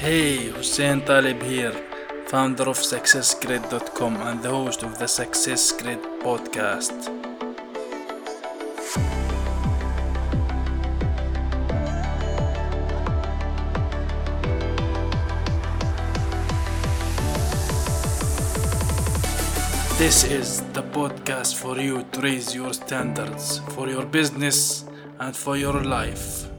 Hey, Hussein Talib here, founder of SuccessGrid.com and the host of the Success Grid podcast. This is the podcast for you to raise your standards for your business and for your life.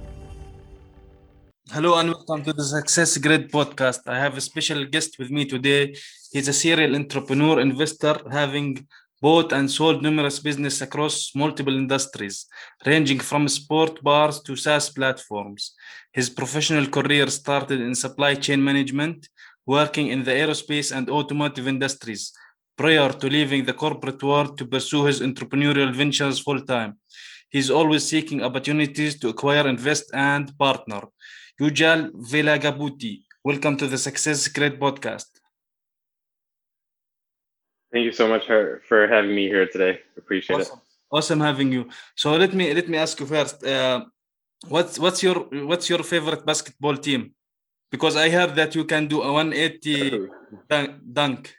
Hello and welcome to the Success Grid podcast. I have a special guest with me today. He's a serial entrepreneur investor having bought and sold numerous business across multiple industries, ranging from sport bars to SaaS platforms. His professional career started in supply chain management, working in the aerospace and automotive industries, prior to leaving the corporate world to pursue his entrepreneurial ventures full time. He's always seeking opportunities to acquire, invest, and partner. Ujwal Velagapudi, welcome to the Success Grid podcast. Thank you so much for, for having me here today. Appreciate awesome. it. Awesome having you. So let me let me ask you first. Uh, what's what's your what's your favorite basketball team? Because I heard that you can do a 180 dunk. dunk.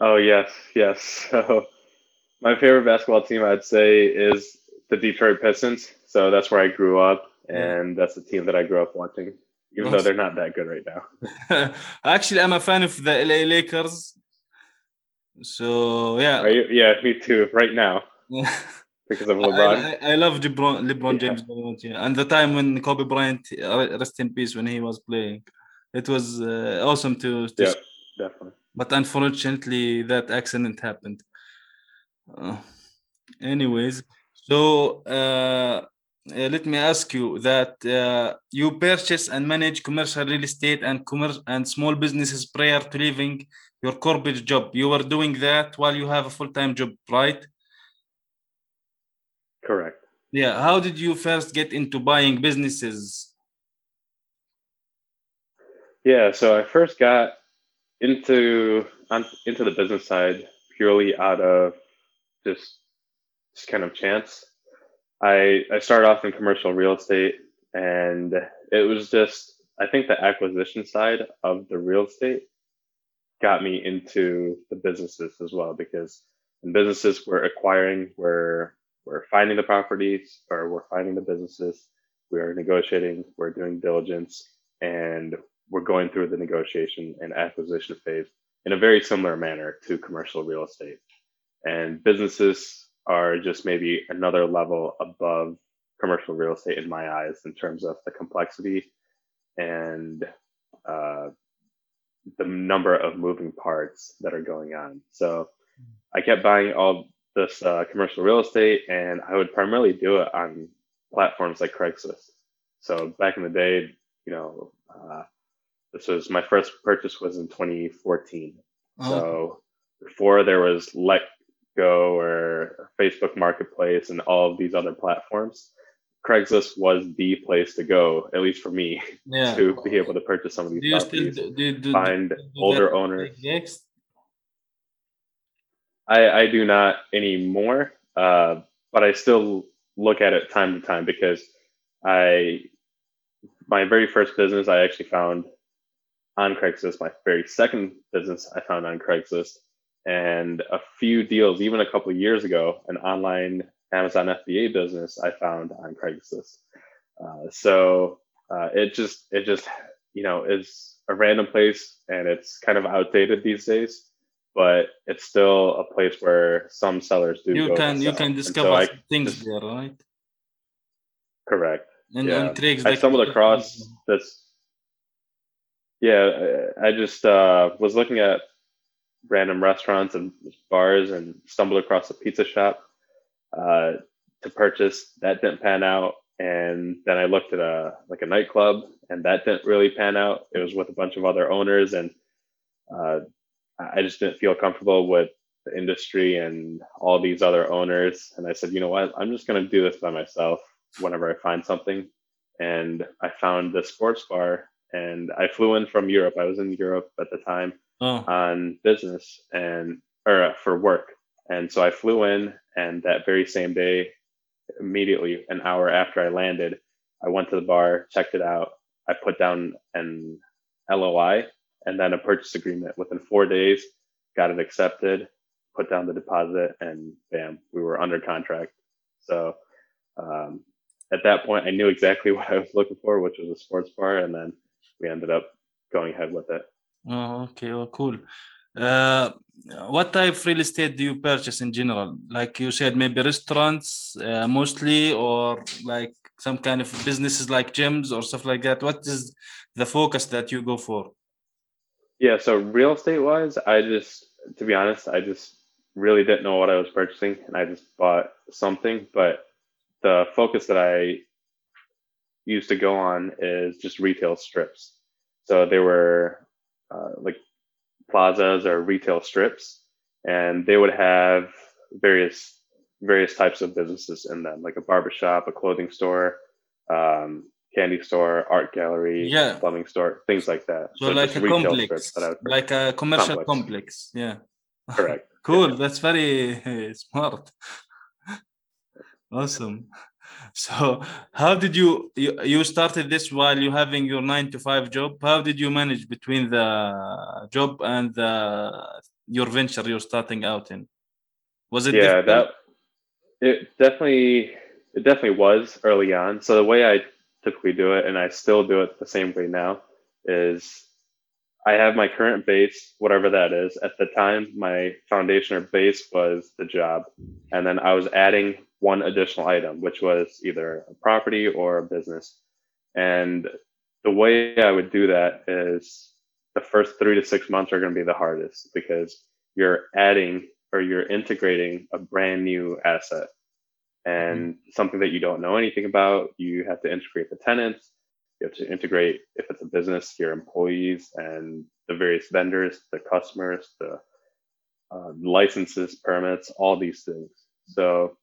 Oh yes, yes. So my favorite basketball team I'd say is the Detroit Pistons. So that's where I grew up, and that's the team that I grew up watching, even though they're not that good right now. Actually, I'm a fan of the LA Lakers. So yeah. You, yeah, me too. Right now. because of LeBron. I, I, I love LeBron, LeBron James yeah. And the time when Kobe Bryant, rest in peace, when he was playing, it was uh, awesome to. to yeah, definitely. But unfortunately, that accident happened. Uh, anyways, so uh, uh, let me ask you that uh, you purchase and manage commercial real estate and commerce and small businesses prior to leaving your corporate job. You were doing that while you have a full-time job, right? Correct. Yeah. How did you first get into buying businesses? Yeah, so I first got into on, into the business side purely out of just just kind of chance. I I started off in commercial real estate, and it was just I think the acquisition side of the real estate got me into the businesses as well because in businesses we're acquiring, we're we're finding the properties or we're finding the businesses, we are negotiating, we're doing diligence, and we're going through the negotiation and acquisition phase in a very similar manner to commercial real estate. And businesses are just maybe another level above commercial real estate in my eyes in terms of the complexity and uh, the number of moving parts that are going on. So I kept buying all this uh, commercial real estate, and I would primarily do it on platforms like Craigslist. So back in the day, you know, uh, this was my first purchase was in 2014. Oh. So before there was Let Go or Facebook Marketplace and all of these other platforms, Craigslist was the place to go, at least for me, yeah. to be able to purchase some of these do properties, still, do, do, find older owners. Next? I, I do not anymore, uh, but I still look at it time to time because I my very first business I actually found on Craigslist. My very second business I found on Craigslist, and a few deals, even a couple of years ago, an online Amazon FBA business I found on Craigslist. Uh, so uh, it just it just you know is a random place, and it's kind of outdated these days. But it's still a place where some sellers do. You can you can discover so things just, there, right? Correct. And yeah. I stumbled across this yeah, I just uh, was looking at random restaurants and bars and stumbled across a pizza shop uh, to purchase. That didn't pan out, and then I looked at a like a nightclub, and that didn't really pan out. It was with a bunch of other owners, and uh, I just didn't feel comfortable with the industry and all these other owners. And I said, you know what? I'm just going to do this by myself whenever I find something. And I found the sports bar and I flew in from Europe. I was in Europe at the time oh. on business and or uh, for work, and so I flew in, and that very same day, immediately an hour after I landed, I went to the bar, checked it out. I put down an LOI and then a purchase agreement within four days, got it accepted, put down the deposit, and bam, we were under contract. So um, at that point, I knew exactly what I was looking for, which was a sports bar, and then we ended up going ahead with it. Oh, okay, well, cool. Uh, what type of real estate do you purchase in general? Like you said, maybe restaurants uh, mostly, or like some kind of businesses like gyms or stuff like that. What is the focus that you go for? Yeah, so real estate wise, I just, to be honest, I just really didn't know what I was purchasing, and I just bought something. But the focus that I used to go on is just retail strips. So there were uh, like plazas or retail strips, and they would have various various types of businesses in them, like a barbershop, a clothing store, um, candy store, art gallery, Yeah. plumbing store, things like that. So, like a complex, strips that I would like a commercial Complex. complex. Yeah. correct. Cool. That's very smart. awesome. So, how did you, you you started this while you having your nine to five job? How did you manage between the job and the your venture you're starting out in? Was it yeah difficult? that it definitely it definitely was early on so the way i typically do it and i still do it the same way now is i have my current base whatever that is at the time my foundation or base was the job and then i was adding one additional item which was either a property or a business and the way i would do that is the first three to six months are going to be the hardest because you're adding or you're integrating a brand new asset and something that you don't know anything about. You have to integrate the tenants. You have to integrate, if it's a business, your employees and the various vendors, the customers, the uh, licenses, permits, all these things. So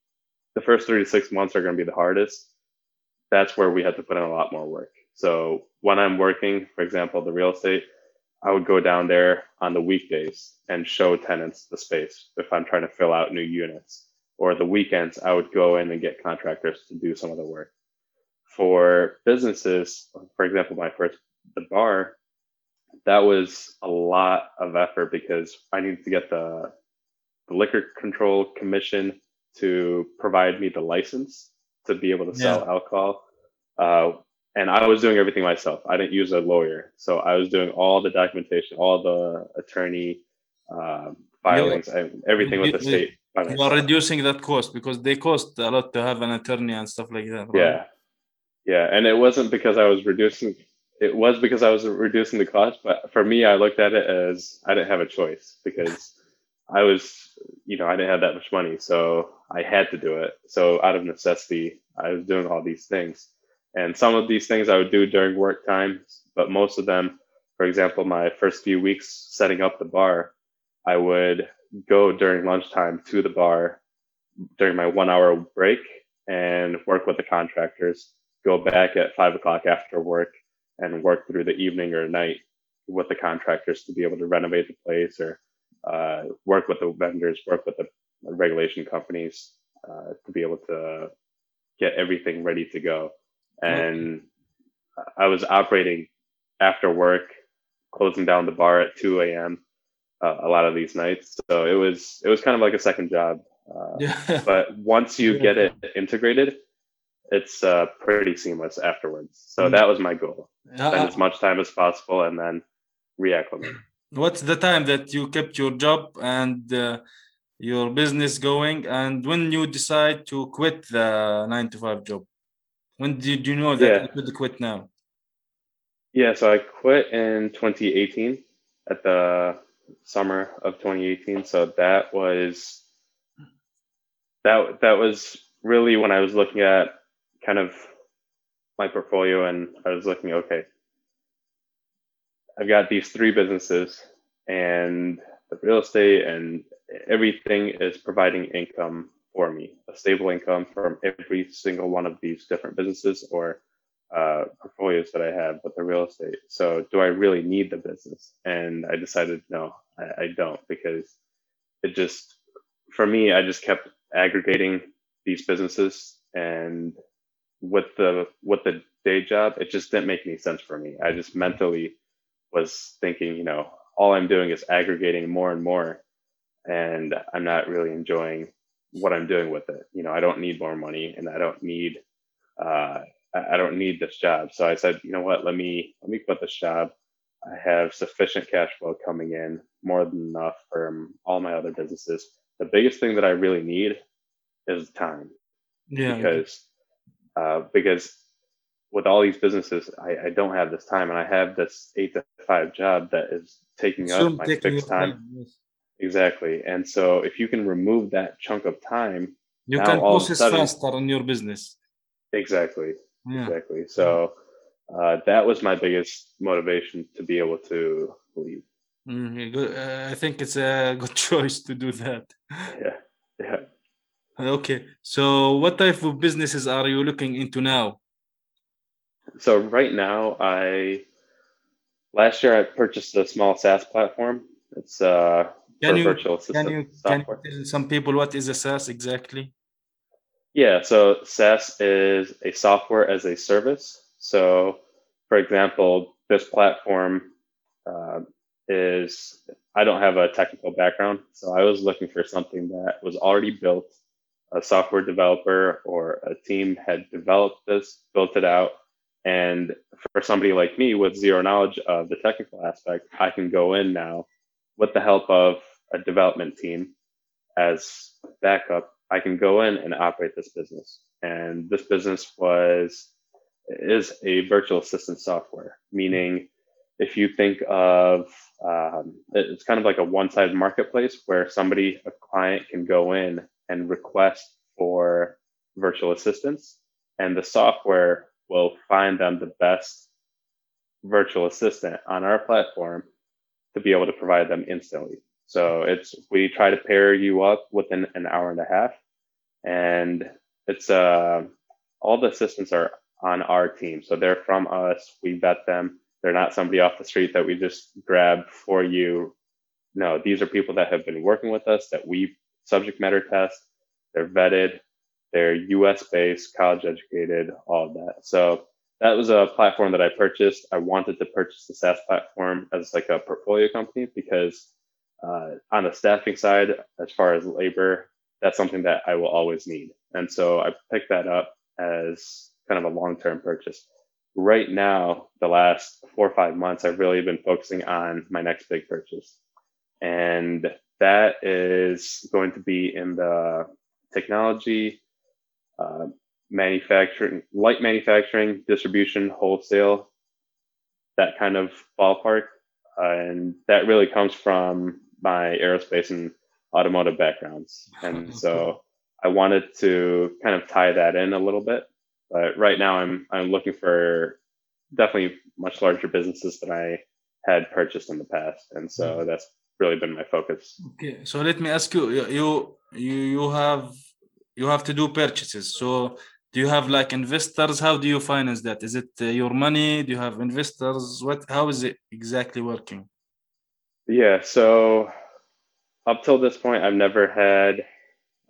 the first three to six months are going to be the hardest. That's where we have to put in a lot more work. So when I'm working, for example, the real estate, I would go down there on the weekdays and show tenants the space if I'm trying to fill out new units. Or the weekends, I would go in and get contractors to do some of the work. For businesses, for example, my first the bar, that was a lot of effort because I needed to get the, the liquor control commission to provide me the license to be able to sell Yeah. alcohol. Uh, and I was doing everything myself. I didn't use a lawyer, so I was doing all the documentation, all the attorney um, filings, and everything with the you- state. by You are reducing that cost because they cost a lot to have an attorney and stuff like that. right? Yeah, yeah, and it wasn't because I was reducing. It was because I was reducing the cost, but for me, I looked at it as I didn't have a choice because I was, you know, I didn't have that much money, so I had to do it. So out of necessity, I was doing all these things, and some of these things I would do during work time, but most of them, for example, my first few weeks setting up the bar, I would go during lunchtime to the bar during my one hour break and work with the contractors, go back at five o'clock after work and work through the evening or night with the contractors to be able to renovate the place or uh, work with the vendors, work with the regulation companies uh, to be able to get everything ready to go. And I was operating after work, closing down the bar at 2 a.m. Uh, a lot of these nights. So it was it was kind of like a second job. Uh, Yeah. but once you get it integrated, it's uh, pretty seamless afterwards. So Mm. that was my goal: spend Uh, as much time as possible and then reacclimate. What's the time that you kept your job and uh, your business going and when you decide to quit the nine to five job when did you know that Yeah. you could quit now Yeah, so I quit in 2018 at the summer of 2018. So that was that that was really when I was looking at kind of my portfolio and I was looking, okay, I've got these three businesses and the real estate and everything is providing income for me, a stable income from every single one of these different businesses or uh, portfolios that I have with the real estate. So, do I really need the business? And I decided no, I, I don't because it just, for me, I just kept aggregating these businesses and with the with the day job, it just didn't make any sense for me. I just mentally was thinking, you know, all I'm doing is aggregating more and more, and I'm not really enjoying what I'm doing with it. You know, I don't need more money, and I don't need, uh, I don't need this job. So I said, you know what? Let me let me quit this job. I have sufficient cash flow coming in, more than enough from all my other businesses. The biggest thing that I really need is time. Yeah. Because uh, because with all these businesses, I, I don't have this time, and I have this eight to five job that is taking up my taking fixed time. yes. Exactly, and so if you can remove that chunk of time, You can all of a process sudden- faster in your business. exactly, Yeah. exactly. So uh, that was my biggest motivation to be able to leave. Good. Uh, I think it's a good choice to do that. Yeah, yeah. Okay. So, what type of businesses are you looking into now? So right now, I last year I purchased a small SaaS platform. It's uh, Can you virtual can assistant you can you tell some people what is a SaaS exactly? Yeah, so SaaS is a software as a service. So, for example, this platform uh, is, I don't have a technical background, so I was looking for something that was already built. A software developer or a team had developed this, built it out. And for somebody like me with zero knowledge of the technical aspect, I can go in now with the help of a development team as backup I can go in and operate this business. And this business was is a virtual assistant software, meaning if you think of um, it's kind of like a one-sided marketplace where somebody, a client, can go in and request for virtual assistants, and the software will find them the best virtual assistant on our platform to be able to provide them instantly. So it's we try to pair you up within an hour and a half, and it's uh all the assistants are on our team, so they're from us. We vet them. They're not somebody off the street that we just grab for you. No, these are people that have been working with us that we subject matter test. They're vetted. They're U.S. based, college educated, all of that. So that was a platform that I purchased. I wanted to purchase the SaaS platform as like a portfolio company because uh, on the staffing side, as far as labor, that's something that I will always need. And so I picked that up as kind of a long term purchase. Right now, the last four or five months, I've really been focusing on my next big purchase. And that is going to be in the technology, uh, manufacturing, light manufacturing, distribution, wholesale, that kind of ballpark. Uh, and that really comes from my aerospace and automotive backgrounds. And so I wanted to kind of tie that in a little bit. But right now I'm I'm looking for definitely much larger businesses than I had purchased in the past. And so that's really been my focus. Okay. So let me ask you. You you you you have you have to do purchases. So do you have like investors? How do you finance that? Is it uh, your money? Do you have investors? What? How is it exactly working? Yeah, so up till this point, I've never had.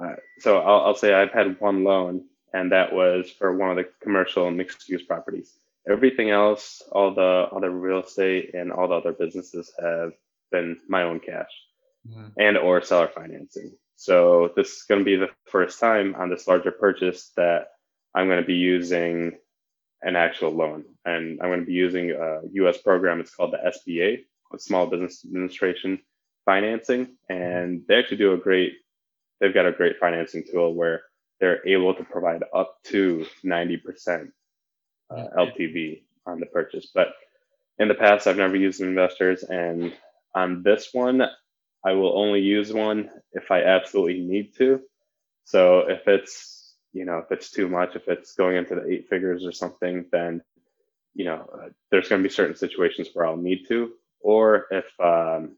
Uh, so I'll, I'll say I've had one loan, and that was for one of the commercial mixed-use properties. Everything else, all the other real estate and all the other businesses have been my own cash and or seller financing. So this is going to be the first time on this larger purchase that I'm going to be using an actual loan, and I'm going to be using a U.S. program. It's called the SBA, Small Business Administration Financing, and they actually do a great. They've got a great financing tool where they're able to provide up to 90% uh, LTV on the purchase. But in the past, I've never used investors, and on this one, I will only use one if I absolutely need to. So if it's, you know, if it's too much, if it's going into the eight figures or something, then, you know, uh, there's going to be certain situations where I'll need to. Or if um,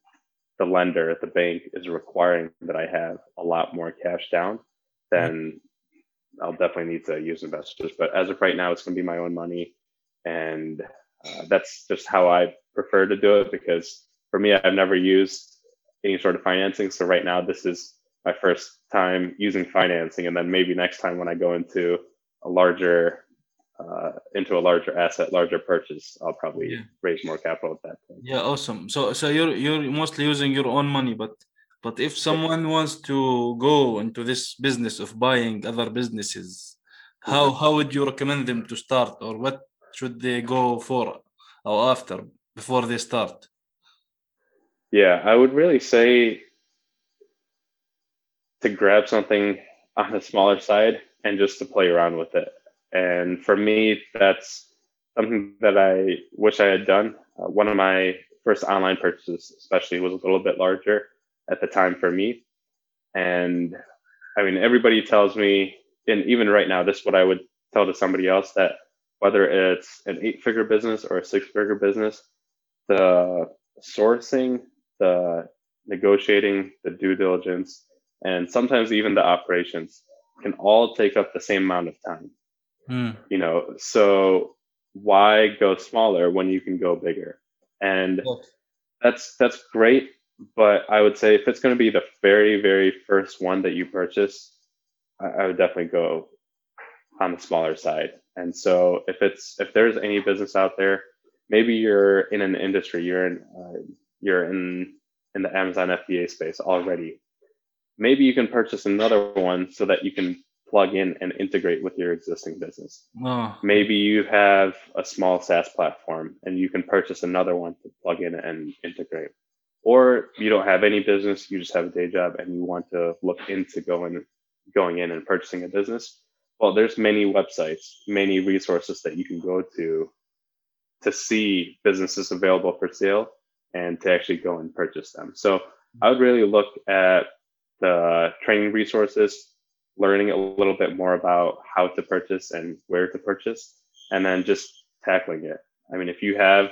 the lender at the bank is requiring that I have a lot more cash down, then I'll definitely need to use investors. But as of right now, it's going to be my own money. And uh, that's just how I prefer to do it because for me, I've never used any sort of financing. So right now, this is my first time using financing. And then maybe next time when I go into a larger uh, into a larger asset, larger purchase, I'll probably Yeah. raise more capital at that point. Yeah, awesome. So so you're you're mostly using your own money, but but if someone wants to go into this business of buying other businesses, how how would you recommend them to start, or what should they go for or after before they start? Yeah, I would really say to grab something on the smaller side and just to play around with it. And for me, that's something that I wish I had done. Uh, one of my first online purchases, especially, was a little bit larger at the time for me. And I mean, everybody tells me, and even right now, this is what I would tell to somebody else that whether it's an eight figure business or a six figure business, the sourcing, the negotiating, the due diligence, and sometimes even the operations can all take up the same amount of time. Hmm. You know, so why go smaller when you can go bigger? And that's that's great, but I would say if it's going to be the very very first one that you purchase, I, I would definitely go on the smaller side. And so if it's if there's any business out there, maybe you're in an industry, you're in uh, you're in in the Amazon FBA space already. Maybe you can purchase another one so that you can plug in and integrate with your existing business. Oh, Maybe you have a small SaaS platform and you can purchase another one to plug in and integrate. Or you don't have any business, you just have a day job and you want to look into going going in and purchasing a business. Well, there's many websites, many resources that you can go to to see businesses available for sale and to actually go and purchase them. So I would really look at the training resources, learning a little bit more about how to purchase and where to purchase, and then just tackling it. I mean, if you have,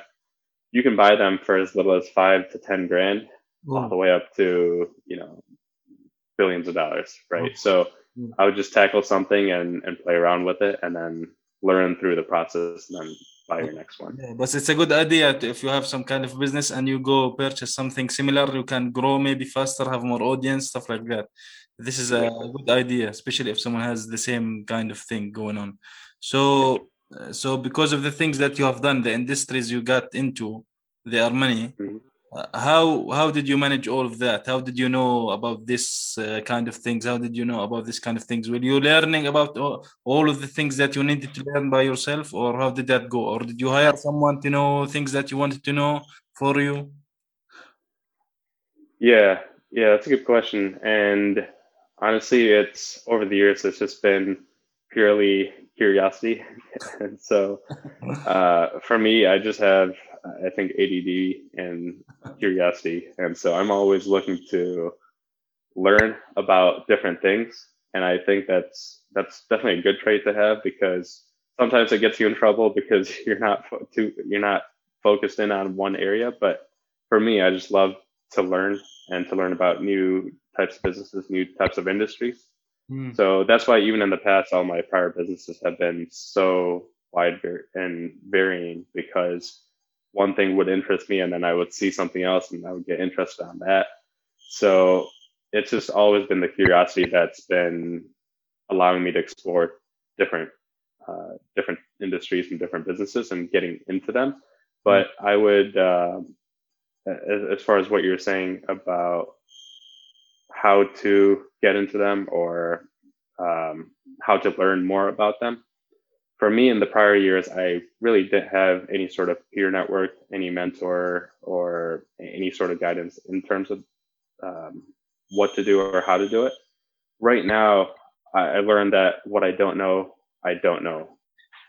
you can buy them for as little as five to 10 grand, all the way up to, you know, billions of dollars, right? So Mm. I would just tackle something and, and play around with it and then learn through the process and then buy your next one. Yeah, but it's a good idea to, if you have some kind of business and you go purchase something similar, you can grow maybe faster, have more audience, stuff like that. This is a good idea, especially if someone has the same kind of thing going on. So, uh, so because of the things that you have done, the industries you got into, they are many. Mhm. How how did you manage all of that? How did you know about this uh, kind of things? How did you know about this kind of things? Were you learning about all, all of the things that you needed to learn by yourself, or how did that go? Or did you hire someone to know things that you wanted to know for you? Yeah, yeah, that's a good question. And honestly, it's over the years, it's just been purely curiosity. and so uh, for me, I just have, I think, ADD and curiosity. And so I'm always looking to learn about different things. And I think that's that's definitely a good trait to have because sometimes it gets you in trouble because you're not fo- too you're not focused in on one area. But for me, I just love to learn and to learn about new types of businesses, new types of industries. Hmm. So that's why even in the past, all my prior businesses have been so wide and varying because one thing would interest me and then I would see something else and I would get interested on that. So it's just always been the curiosity that's been allowing me to explore different uh, different industries and different businesses and getting into them. But I would, uh, as, as far as what you're saying about how to get into them or um, how to learn more about them. For me, in the prior years, I really didn't have any sort of peer network, any mentor, or any sort of guidance in terms of um, what to do or how to do it. Right now, I, I learned that what I don't know, I don't know,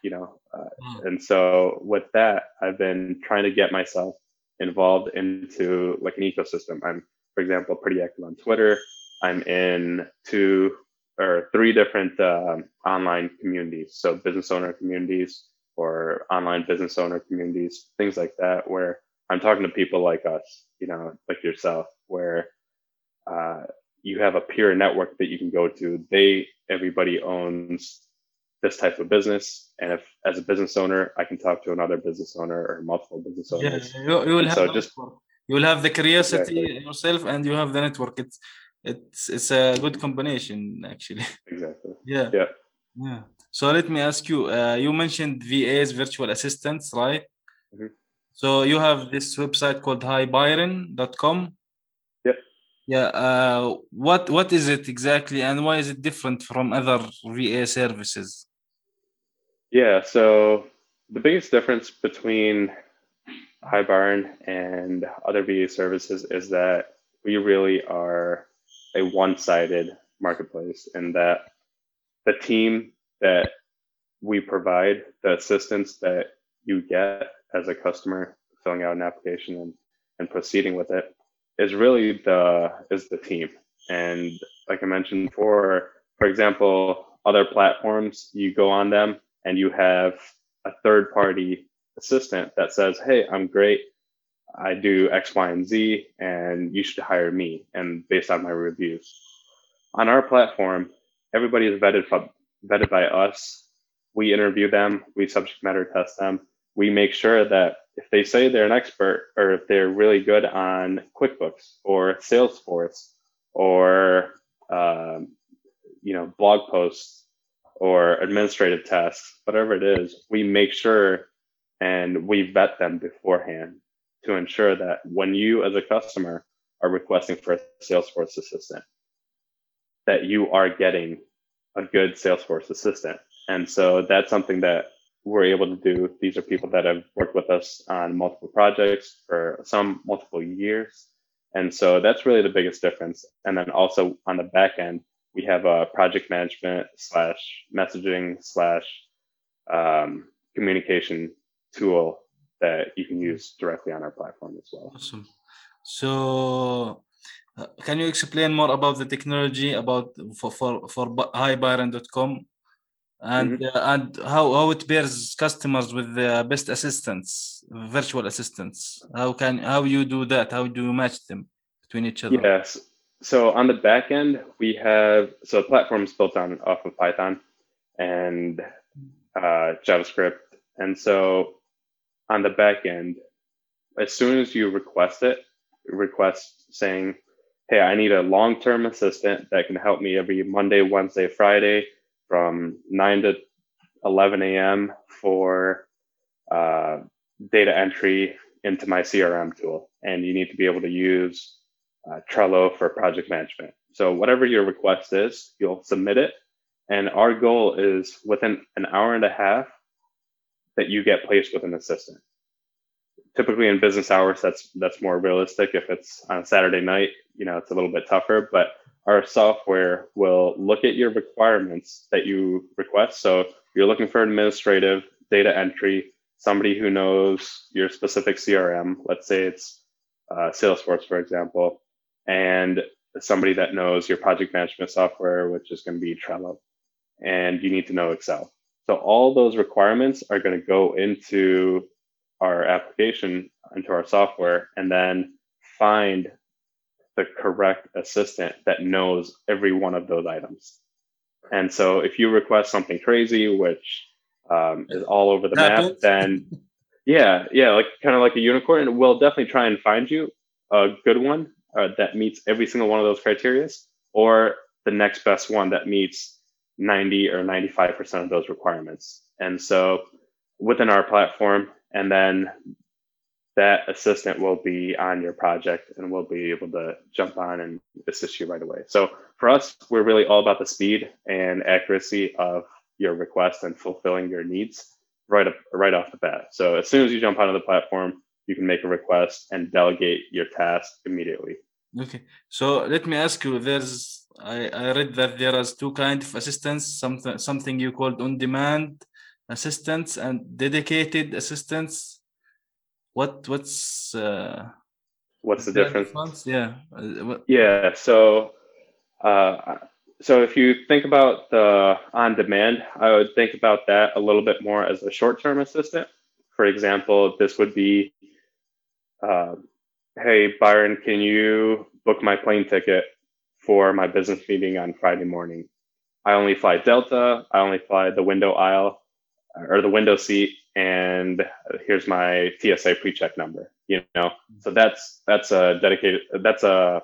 you know. Uh, Mm. and so with that, I've been trying to get myself involved into like an ecosystem. I'm, for example, pretty active on Twitter. I'm in two or three different um, online communities, so business owner communities or online business owner communities, things like that, where I'm talking to people like us, you know, like yourself, where uh, you have a peer network that you can go to. They, everybody owns this type of business, and if as a business owner, I can talk to another business owner or multiple business Yeah, owners. you, you will And have so just- you will have the curiosity Exactly. yourself and you have the network. It's it's it's a good combination actually. Exactly. Yeah. Yeah. Yeah. So let me ask you. Uh, you mentioned VAs, virtual assistants, right? Mhm. So you have this website called hibyron.com. Yep. Yeah. Uh, what what is it exactly, and why is it different from other VA services? Yeah, so the biggest difference between HiByron and other VA services is that we really are a one-sided marketplace and that the team that we provide, the assistance that you get as a customer filling out an application and, and proceeding with it is really the is the team. And like I mentioned before, for example, other platforms, you go on them and you have a third party assistant that says, Hey, I'm great. I do X, Y, and Z, and you should hire me. And based on my reviews. On our platform, everybody is vetted, vetted by us. We interview them, we subject matter test them. We make sure that if they say they're an expert or if they're really good on QuickBooks or Salesforce or um, you know blog posts or administrative tasks, whatever it is, we make sure and we vet them beforehand to ensure that when you as a customer are requesting for a Salesforce assistant, that you are getting a good Salesforce assistant. And so that's something that we're able to do. These are people that have worked with us on multiple projects for some multiple years. And so that's really the biggest difference. And then also on the back end, we have a project management slash messaging slash um, communication tool that you can use directly on our platform as well. Awesome. So, uh, can you explain more about the technology about for for for hibyron.com and uh, and how how it pairs customers with the best assistants, virtual assistants? How can how you do that? How do you match them between each other? Yes. So on the back end, we have so the platform is built on off of Python and uh, JavaScript, and so on the back end, as soon as you request it, request saying, "Hey, I need a long-term assistant that can help me every Monday, Wednesday, Friday from 9 to 11 a.m. for uh, data entry into my CRM tool. And you need to be able to use uh, Trello for project management. So, whatever your request is, you'll submit it. And our goal is within an hour and a half that you get placed with an assistant. Typically in business hours, that's that's more realistic. If it's on a Saturday night, you know, it's a little bit tougher. But our software will look at your requirements that you request. So you're looking for administrative data entry, somebody who knows your specific CRM. Let's say it's uh, Salesforce, for example, and somebody that knows your project management software, which is going to be Trello, and you need to know Excel. So all those requirements are going to go into our application, into our software, and then find the correct assistant that knows every one of those items. And so if you request something crazy, which um, is all over the map, then yeah, yeah, like kind of like a unicorn, we'll definitely try and find you a good one uh, that meets every single one of those criteria, or the next best one that meets 90 or 95% of those requirements. And so within our platform, and then that assistant will be on your project and will be able to jump on and assist you right away. So for us, we're really all about the speed and accuracy of your request and fulfilling your needs right up, right off the bat. So as soon as you jump onto the platform, you can make a request and delegate your task immediately. Okay. So let me ask you, there's I, I read that there is two kind of assistants, something something you called on-demand assistants and dedicated assistants what what's uh, what's the difference? Yeah. Uh, yeah. So, uh, so if you think about the on demand, I would think about that a little bit more as a short term assistant. For example, this would be, uh, hey Byron, can you book my plane ticket for my business meeting on Friday morning? I only fly Delta. I only fly the window aisle or the window seat and here's my TSA pre-check number. You know, so that's that's a dedicated that's a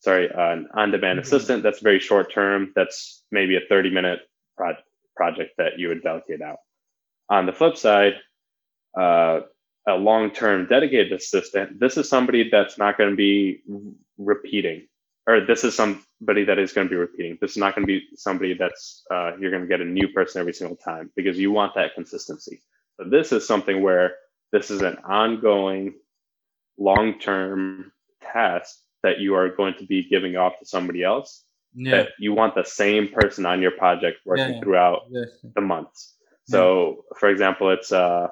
sorry an on-demand mm-hmm. assistant that's very short term. That's maybe a 30 minute pro- project that you would delegate out. On the flip side, uh, a long-term dedicated assistant, this is somebody that's not going to be repeating, or this is somebody that is going to be repeating. This is not going to be somebody that's uh, you're going to get a new person every single time because you want that consistency. So this is something where this is an ongoing, long-term task that you are going to be giving off to somebody else. Yeah. That you want the same person on your project working Yeah, yeah. throughout Yeah. the months. So, for example, it's uh,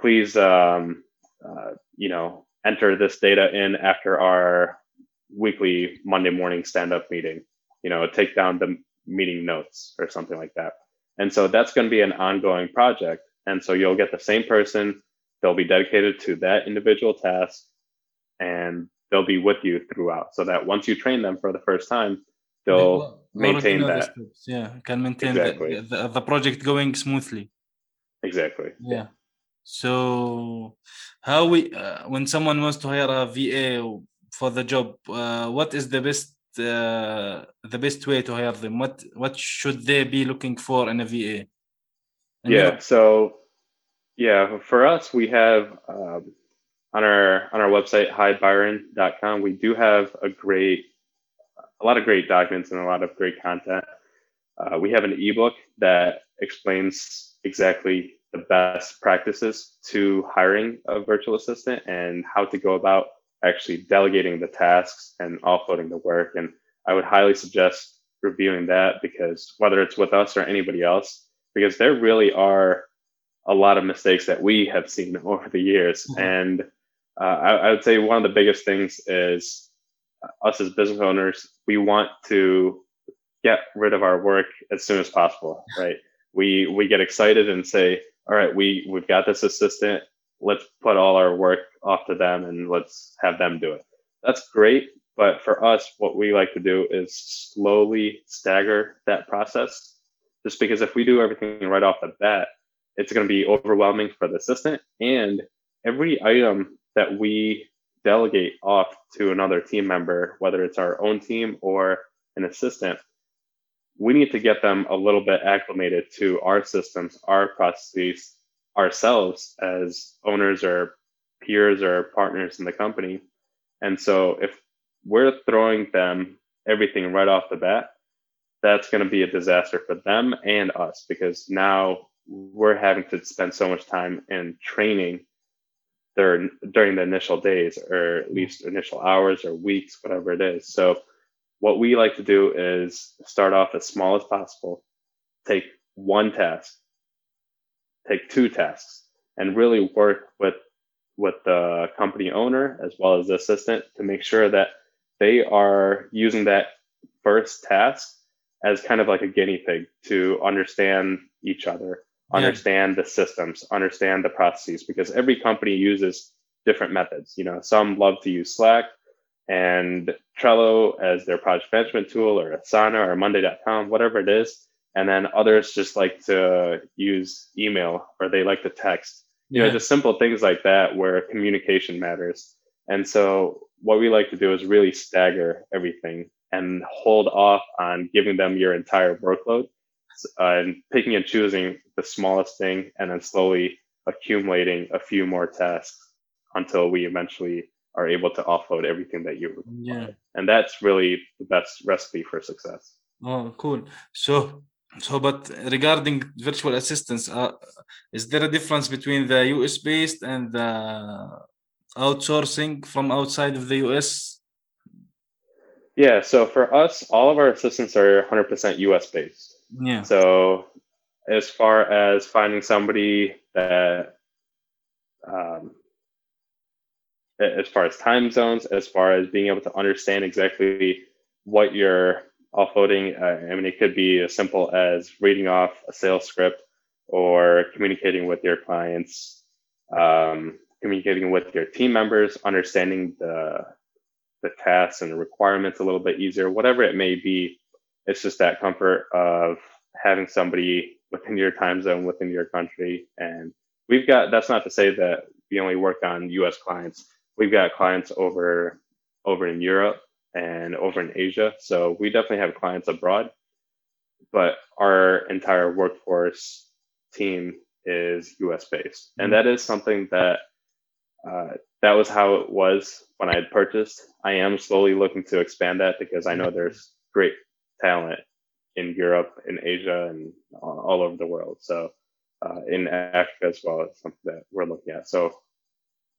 please, um, uh, you know, enter this data in after our weekly Monday morning stand-up meeting. You know, take down the meeting notes or something like that. And so that's going to be an ongoing project. And so you'll get the same person. They'll be dedicated to that individual task, and they'll be with you throughout. So that once you train them for the first time, they'll maintain that. Yeah, can maintain Exactly. the, the, the project going smoothly. exactly. Yeah. So, how we uh, when someone wants to hire a VA for the job, uh, what is the best uh, the best way to hire them? What what should they be looking for in a VA? And yeah so yeah for us we have um, on our on our website hibyron.com we do have a great a lot of great documents and a lot of great content uh, we have an ebook that explains exactly the best practices to hiring a virtual assistant and how to go about actually delegating the tasks and offloading the work and i would highly suggest reviewing that because whether it's with us or anybody else because there really are a lot of mistakes that we have seen over the years. Mhm. And uh, I, I would say one of the biggest things is us as business owners, we want to get rid of our work as soon as possible, right? We we get excited and say, all right, we we've got this assistant. Let's put all our work off to them and let's have them do it. That's great, but for us, what we like to do is slowly stagger that process just because if we do everything right off the bat, it's going to be overwhelming for the assistant. And every item that we delegate off to another team member, whether it's our own team or an assistant, we need to get them a little bit acclimated to our systems, our processes, ourselves as owners or peers or partners in the company. And so if we're throwing them everything right off the bat, that's going to be a disaster for them and us because now we're having to spend so much time in training their, during the initial days or at least initial hours or weeks, whatever it is. So, what we like to do is start off as small as possible, take one task, take two tasks, and really work with with the company owner as well as the assistant to make sure that they are using that first task as kind of like a guinea pig to understand each other, Yeah. understand the systems, understand the processes, because every company uses different methods. You know, some love to use Slack and Trello as their project management tool or Asana or Monday.com, whatever it is. And then others just like to use email or they like to text. You know, Yeah. just simple things like that where communication matters. And so what we like to do is really stagger everything and hold off on giving them your entire workload uh, and picking and choosing the smallest thing and then slowly accumulating a few more tasks until we eventually are able to offload everything that you require. Yeah. And that's really the best recipe for success. Oh, cool. So, so, but regarding virtual assistants, uh, is there a difference between the US based and the outsourcing from outside of the US? Yeah, so for us, all of our assistants are 100% US based. Yeah. So, as far as finding somebody that, um, as far as time zones, as far as being able to understand exactly what you're offloading, uh, I mean, it could be as simple as reading off a sales script or communicating with your clients, um, communicating with your team members, understanding the the tasks and the requirements a little bit easier, whatever it may be. It's just that comfort of having somebody within your time zone, within your country. And we've got, that's not to say that we only work on US clients. We've got clients over, over in Europe and over in Asia. So we definitely have clients abroad. but our entire workforce team is US based. And that is something that uh, that was how it was when I had purchased. I am slowly looking to expand that because I know there's great talent in Europe, in Asia, and all over the world. So uh, in Africa as well is something that we're looking at. So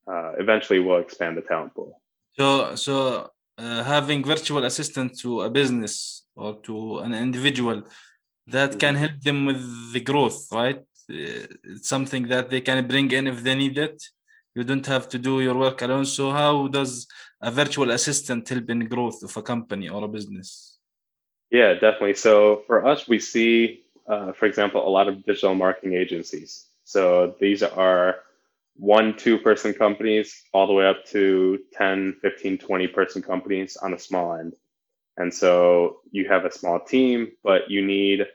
uh, eventually we'll expand the talent pool. So, so uh, having virtual assistant to a business or to an individual that can help them with the growth, right? Uh, it's something that they can bring in if they need it. You don't have to do your work alone. So, how does a virtual assistant help in growth of a company or a business? Yeah, definitely. So for us, we see, uh, for example, a lot of digital marketing agencies. So these are one, two person companies all the way up to 10, 15, 20 person companies on a small end. And so you have a small team, but you need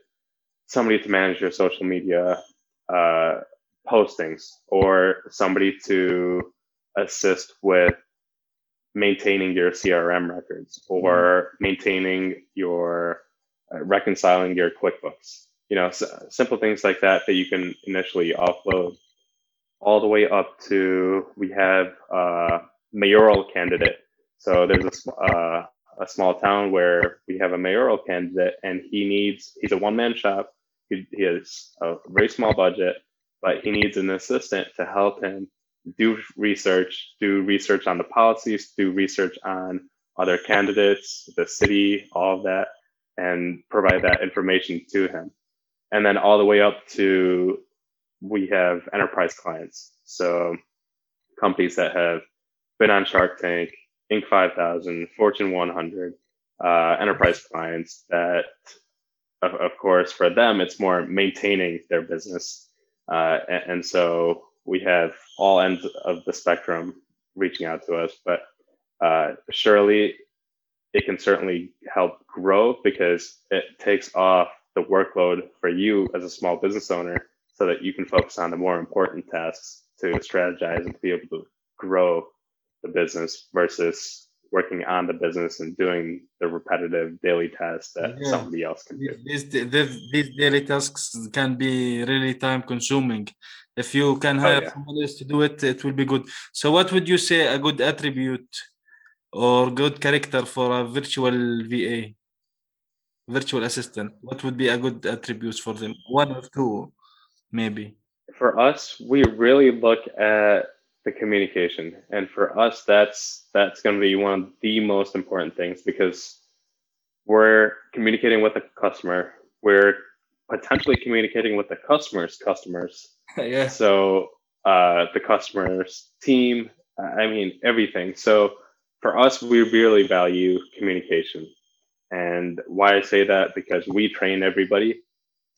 somebody to manage your social media uh, postings or somebody to assist with maintaining your CRM records or mm-hmm. maintaining your uh, reconciling your QuickBooks. You know, simple things like that that you can initially offload all the way up to we have a mayoral candidate. So there's a, uh, a small town where we have a mayoral candidate and he needs, he's a one man shop. He, he has a very small budget, but he needs an assistant to help him do research, do research on the policies, do research on other candidates, the city, all of that, and provide that information to him. And then all the way up to we have enterprise clients. So companies that have been on Shark Tank, Inc. 5000, Fortune 100, uh, enterprise clients that, of, of, course, for them, it's more maintaining their business. Uh, and, and so we have all ends of the spectrum reaching out to us, but uh, surely it can certainly help grow because it takes off the workload for you as a small business owner so that you can focus on the more important tasks to strategize and to be able to grow the business versus working on the business and doing the repetitive daily tasks that yeah. somebody else can do. These, these, these daily tasks can be really time consuming. If you can oh, hire oh, yeah. somebody else to do it, it will be good. So, what would you say a good attribute or good character for a virtual VA, virtual assistant? What would be a good attributes for them? One or two, maybe. For us, we really look at the communication. And for us that's that's going to be one of the most important things because we're communicating with the customer. We're potentially communicating with the customer's customers. Yeah. So uh, the customer's team i mean everything. So for us we really value communication. And why i say that? Because we train everybody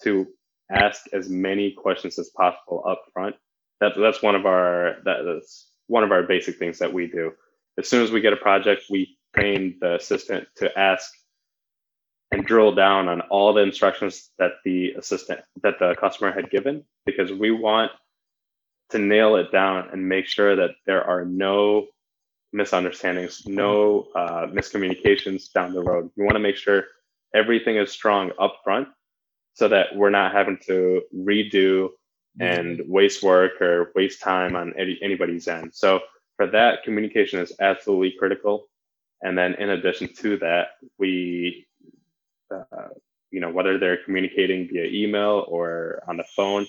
to ask as many questions as possible up front that's that's one of our that's one of our basic things that we do. As soon as we get a project, we train the assistant to ask and drill down on all the instructions that the assistant that the customer had given because we want to nail it down and make sure that there are no misunderstandings, no uh, miscommunications down the road. We want to make sure everything is strong up front so that we're not having to redo and waste work or waste time on any, anybody's end. So for that, communication is absolutely critical. And then in addition to that, we, uh, you know, whether they're communicating via email or on the phone,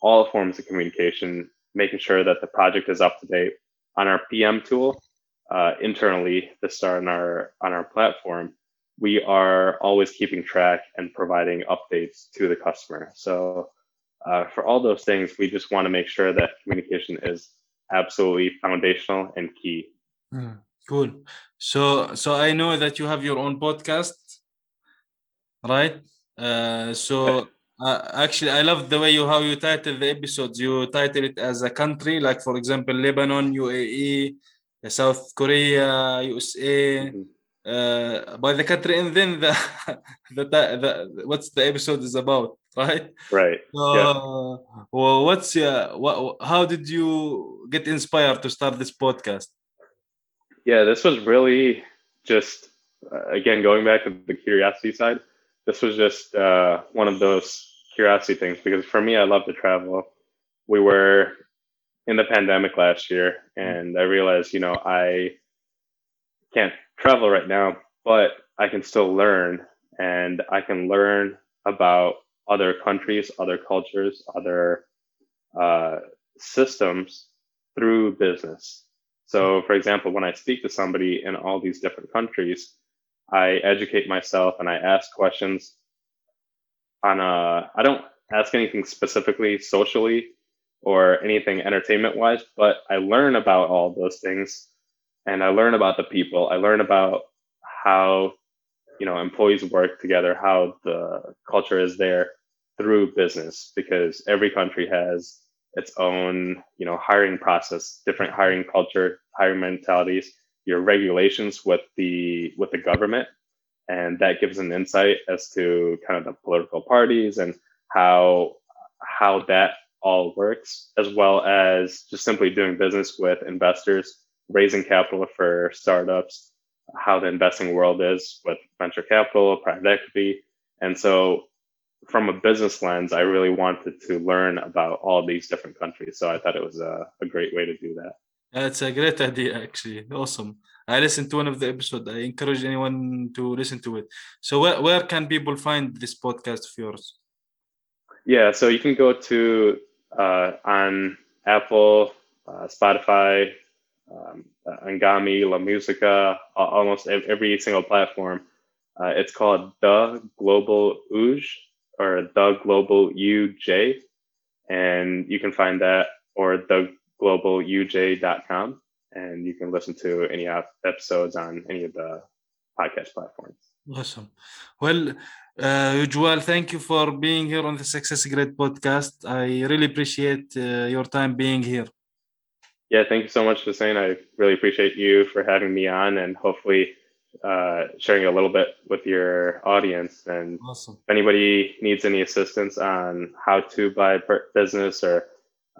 all forms of communication, making sure that the project is up to date on our PM tool uh, internally. This on our on our platform. We are always keeping track and providing updates to the customer. So uh, for all those things, we just want to make sure that communication is absolutely foundational and key. Mm, cool. So, so I know that you have your own podcast, right? Uh, so uh, actually, I love the way you how you title the episodes. You title it as a country, like for example, Lebanon, UAE, South Korea, USA. Mm-hmm. Uh, by the country, and then the, the, the what's the episode is about right? Right. Uh, yeah. Well, what's uh, what, how did you get inspired to start this podcast? Yeah, this was really just uh, again going back to the curiosity side. this was just uh, one of those curiosity things because for me, I love to travel. We were in the pandemic last year, and I realized, you know, I can't travel right now, but I can still learn, and I can learn about other countries, other cultures, other uh, systems through business. So, for example, when I speak to somebody in all these different countries, I educate myself and I ask questions on a, I don't ask anything specifically socially or anything entertainment wise, but I learn about all those things and I learn about the people. I learn about how, you know, employees work together, how the culture is there through business because every country has its own, you know, hiring process, different hiring culture, hiring mentalities, your regulations with the with the government, and that gives an insight as to kind of the political parties and how how that all works, as well as just simply doing business with investors, raising capital for startups, how the investing world is with venture capital, private equity, and so from a business lens, I really wanted to learn about all these different countries. So I thought it was a, a great way to do that. That's a great idea, actually. Awesome. I listened to one of the episodes. I encourage anyone to listen to it. So where, where can people find this podcast of yours? Yeah, so you can go to uh, on Apple, uh, Spotify, um, Anghami, La Musica, almost every single platform. Uh, it's called The Global Uj or the global UJ, and you can find that or theglobaluj.com, and you can listen to any episodes on any of the podcast platforms. Awesome. Well, uh, Ujwal, thank you for being here on the Success Grid podcast. I really appreciate uh, your time being here. Yeah, thank you so much, Hussein. I really appreciate you for having me on, and hopefully uh, sharing a little bit with your audience. And awesome. if anybody needs any assistance on how to buy business or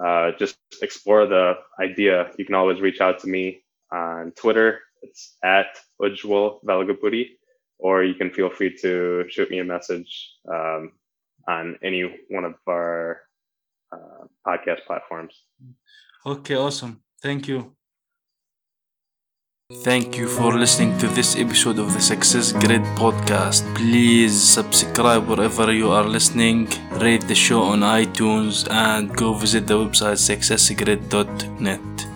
uh, just explore the idea, you can always reach out to me on Twitter. It's at Ujwal Velagapudi, or you can feel free to shoot me a message um, on any one of our uh, podcast platforms. Okay, awesome. Thank you. Thank you for listening to this episode of the Success Grid podcast. Please subscribe wherever you are listening, rate the show on iTunes, and go visit the website successgrid.net.